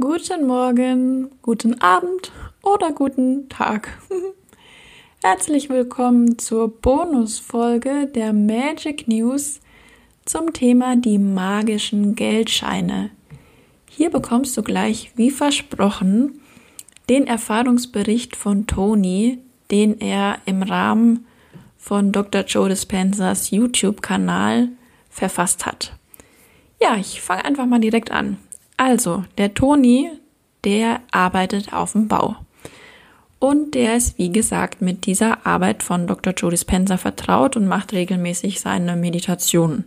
Guten Morgen, guten Abend oder guten Tag. Herzlich willkommen zur Bonusfolge der Magic News zum Thema die magischen Geldscheine. Hier bekommst du gleich, wie versprochen, den Erfahrungsbericht von Tony, den er im Rahmen von Dr. Joe Dispensers YouTube-Kanal verfasst hat. Ja, ich fange einfach mal direkt an. Also, der Toni, der arbeitet auf dem Bau. Und der ist, wie gesagt, mit dieser Arbeit von Dr. Joe Dispenza vertraut und macht regelmäßig seine Meditationen.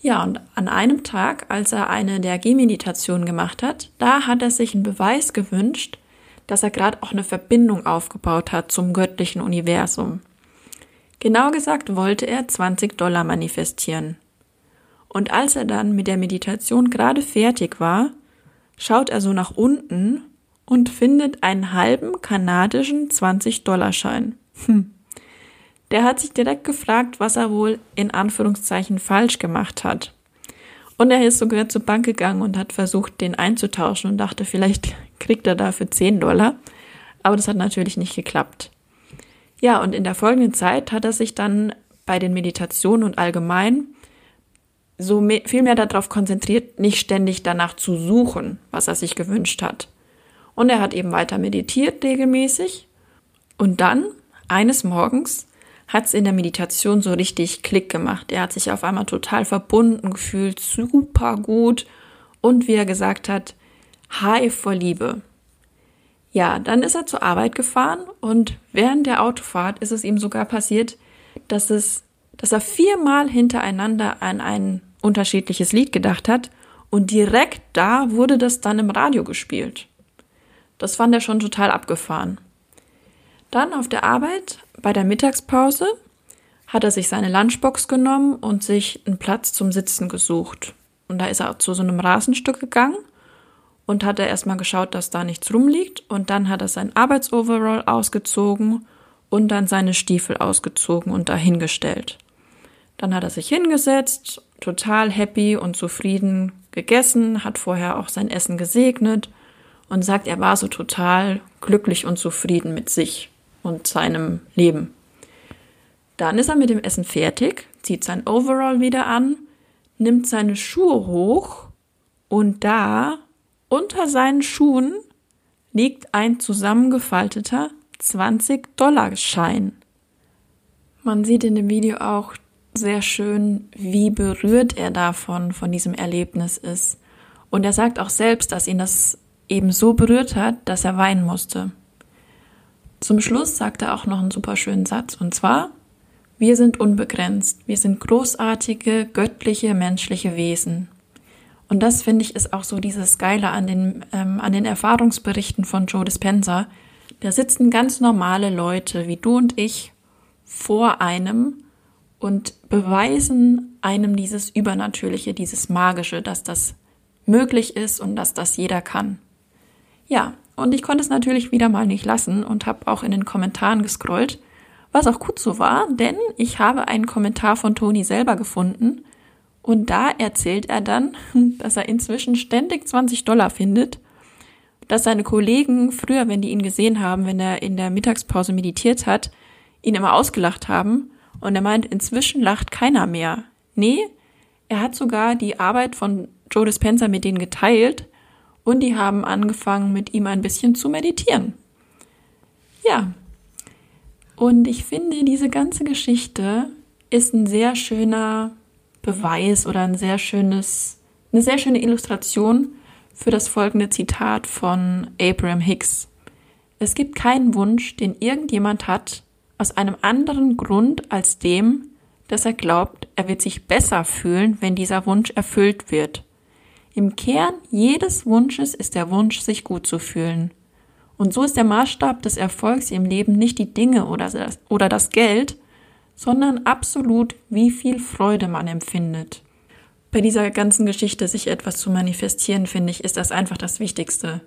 Ja, und an einem Tag, als er eine der G-Meditationen gemacht hat, da hat er sich einen Beweis gewünscht, dass er gerade auch eine Verbindung aufgebaut hat zum göttlichen Universum. Genau gesagt wollte er 20 Dollar manifestieren. Und als er dann mit der Meditation gerade fertig war, schaut er so nach unten und findet einen halben kanadischen 20-Dollar-Schein. Hm. Der hat sich direkt gefragt, was er wohl in Anführungszeichen falsch gemacht hat. Und er ist sogar zur Bank gegangen und hat versucht, den einzutauschen und dachte, vielleicht kriegt er dafür 10 Dollar. Aber das hat natürlich nicht geklappt. Ja, und in der folgenden Zeit hat er sich dann bei den Meditationen und allgemein so viel mehr darauf konzentriert, nicht ständig danach zu suchen, was er sich gewünscht hat. Und er hat eben weiter meditiert regelmäßig. Und dann, eines Morgens, hat es in der Meditation so richtig Klick gemacht. Er hat sich auf einmal total verbunden gefühlt, super gut. Und wie er gesagt hat, high vor Liebe. Ja, dann ist er zur Arbeit gefahren und während der Autofahrt ist es ihm sogar passiert, dass es, dass er viermal hintereinander an einen unterschiedliches Lied gedacht hat und direkt da wurde das dann im Radio gespielt. Das fand er schon total abgefahren. Dann auf der Arbeit, bei der Mittagspause, hat er sich seine Lunchbox genommen und sich einen Platz zum Sitzen gesucht. Und da ist er zu so einem Rasenstück gegangen und hat er erstmal geschaut, dass da nichts rumliegt. Und dann hat er sein Arbeitsoverall ausgezogen und dann seine Stiefel ausgezogen und dahingestellt. Dann hat er sich hingesetzt, total happy und zufrieden gegessen, hat vorher auch sein Essen gesegnet und sagt, er war so total glücklich und zufrieden mit sich und seinem Leben. Dann ist er mit dem Essen fertig, zieht sein Overall wieder an, nimmt seine Schuhe hoch und da unter seinen Schuhen liegt ein zusammengefalteter 20-Dollar-Schein. Man sieht in dem Video auch sehr schön, wie berührt er davon, von diesem Erlebnis ist. Und er sagt auch selbst, dass ihn das eben so berührt hat, dass er weinen musste. Zum Schluss sagt er auch noch einen super schönen Satz, und zwar, wir sind unbegrenzt, wir sind großartige, göttliche, menschliche Wesen. Und das finde ich ist auch so dieses Geile an den, ähm, an den Erfahrungsberichten von Joe Dispenza. Da sitzen ganz normale Leute wie du und ich vor einem und beweisen einem dieses Übernatürliche, dieses Magische, dass das möglich ist und dass das jeder kann. Ja, und ich konnte es natürlich wieder mal nicht lassen und habe auch in den Kommentaren gescrollt, was auch gut so war, denn ich habe einen Kommentar von Toni selber gefunden und da erzählt er dann, dass er inzwischen ständig 20 Dollar findet, dass seine Kollegen früher, wenn die ihn gesehen haben, wenn er in der Mittagspause meditiert hat, ihn immer ausgelacht haben und er meint, inzwischen lacht keiner mehr. Nee, er hat sogar die Arbeit von Joe Dispenza mit denen geteilt und die haben angefangen, mit ihm ein bisschen zu meditieren. Ja. Und ich finde, diese ganze Geschichte ist ein sehr schöner Beweis oder ein sehr schönes, eine sehr schöne Illustration für das folgende Zitat von Abraham Hicks. Es gibt keinen Wunsch, den irgendjemand hat, aus einem anderen Grund als dem, dass er glaubt, er wird sich besser fühlen, wenn dieser Wunsch erfüllt wird. Im Kern jedes Wunsches ist der Wunsch, sich gut zu fühlen. Und so ist der Maßstab des Erfolgs im Leben nicht die Dinge oder das, oder das Geld, sondern absolut, wie viel Freude man empfindet. Bei dieser ganzen Geschichte, sich etwas zu manifestieren, finde ich, ist das einfach das Wichtigste.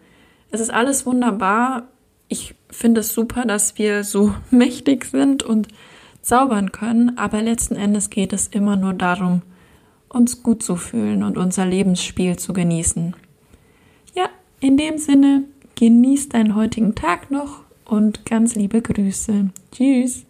Es ist alles wunderbar, ich finde es super, dass wir so mächtig sind und zaubern können, aber letzten Endes geht es immer nur darum, uns gut zu fühlen und unser Lebensspiel zu genießen. Ja, In dem Sinne, genieß deinen heutigen Tag noch und ganz liebe Grüße. Tschüss.